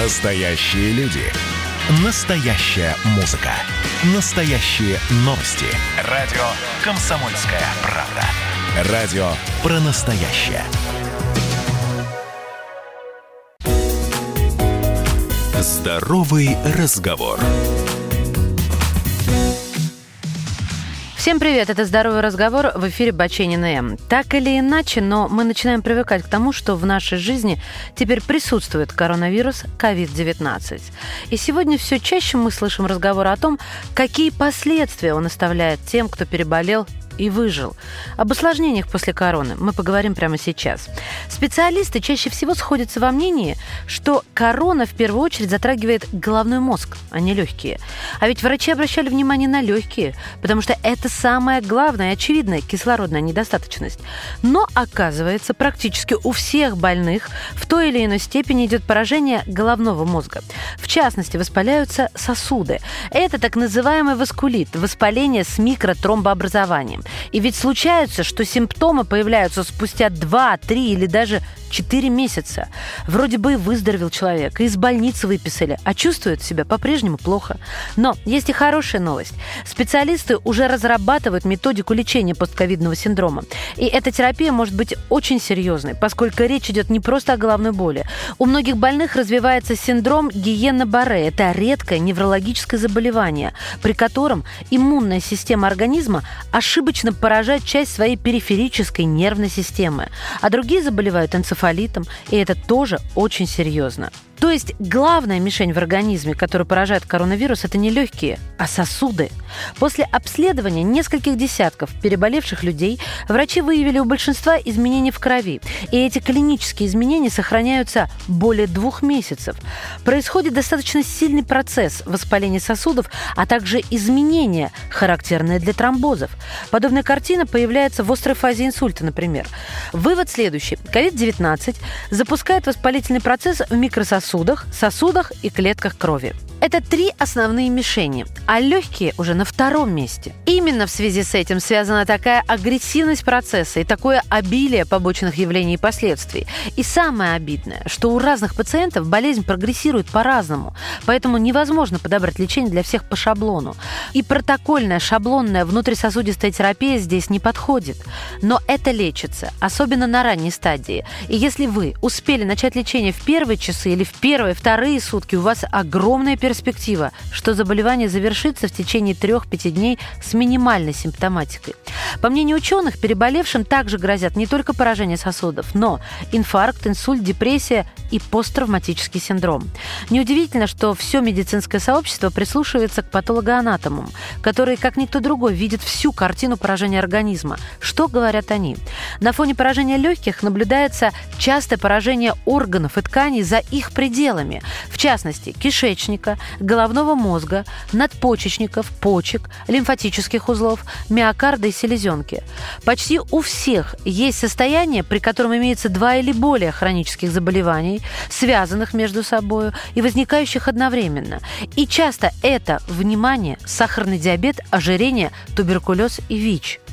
Настоящие люди. Настоящая музыка. Настоящие новости. Радио «Комсомольская правда». Радио про настоящее. Здоровый разговор. Всем привет, это «Здоровый разговор» в эфире Баченина М. Так или иначе, но мы начинаем привыкать к тому, что в нашей жизни теперь присутствует коронавирус COVID-19. И сегодня все чаще мы слышим разговоры о том, какие последствия он оставляет тем, кто переболел и выжил. Об осложнениях после короны мы поговорим прямо сейчас. Специалисты чаще всего сходятся во мнении, что корона в первую очередь затрагивает головной мозг, а не легкие. А ведь врачи обращали внимание на легкие, потому что это самая главная и очевидная кислородная недостаточность. Но оказывается, практически у всех больных в той или иной степени идет поражение головного мозга. В частности, воспаляются сосуды. Это так называемый васкулит, воспаление с микротромбообразованием. И ведь случается, что симптомы появляются спустя 2, 3 или даже 4 месяца. Вроде бы выздоровел человек, из больницы выписали, а чувствует себя по-прежнему плохо. Но есть и хорошая новость. Специалисты уже разрабатывают методику лечения постковидного синдрома. И эта терапия может быть очень серьезной, поскольку речь идет не просто о головной боли. У многих больных развивается синдром Гиена-Барре. Это редкое неврологическое заболевание, при котором иммунная система организма ошибочно поражает часть своей периферической нервной системы, а другие заболевают энцефалитом энцефалитом, и это тоже очень серьезно. То есть главная мишень в организме, которую поражает коронавирус, это не легкие, а сосуды. После обследования нескольких десятков переболевших людей врачи выявили у большинства изменения в крови. И эти клинические изменения сохраняются более двух месяцев. Происходит достаточно сильный процесс воспаления сосудов, а также изменения, характерные для тромбозов. Подобная картина появляется в острой фазе инсульта, например. Вывод следующий. COVID-19 запускает воспалительный процесс в микрососудах сосудах, сосудах и клетках крови. Это три основные мишени, а легкие уже на втором месте. Именно в связи с этим связана такая агрессивность процесса и такое обилие побочных явлений и последствий. И самое обидное, что у разных пациентов болезнь прогрессирует по-разному, поэтому невозможно подобрать лечение для всех по шаблону. И протокольная шаблонная внутрисосудистая терапия здесь не подходит. Но это лечится, особенно на ранней стадии. И если вы успели начать лечение в первые часы или в первые, вторые сутки, у вас огромная перспектива что заболевание завершится в течение 3-5 дней с минимальной симптоматикой. По мнению ученых, переболевшим также грозят не только поражение сосудов, но инфаркт, инсульт, депрессия и посттравматический синдром. Неудивительно, что все медицинское сообщество прислушивается к патологоанатомам, которые, как никто другой, видят всю картину поражения организма. Что говорят они? На фоне поражения легких наблюдается частое поражение органов и тканей за их пределами, в частности, кишечника, головного мозга, надпочечников, почек, лимфатических узлов, миокарда и селезенки. Почти у всех есть состояние, при котором имеется два или более хронических заболеваний, связанных между собой и возникающих одновременно. И часто это, внимание, сахарный диабет, ожирение, туберкулез и ВИЧ –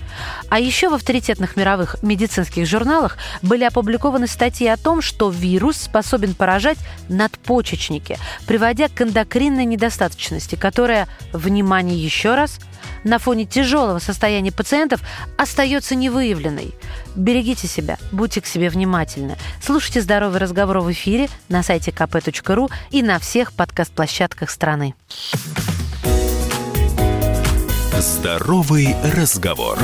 а еще в авторитетных мировых медицинских журналах были опубликованы статьи о том, что вирус способен поражать надпочечники, приводя к эндокринной недостаточности, которая, внимание еще раз, на фоне тяжелого состояния пациентов остается невыявленной. Берегите себя, будьте к себе внимательны. Слушайте «Здоровый разговор» в эфире на сайте kp.ru и на всех подкаст-площадках страны. Здоровый разговор.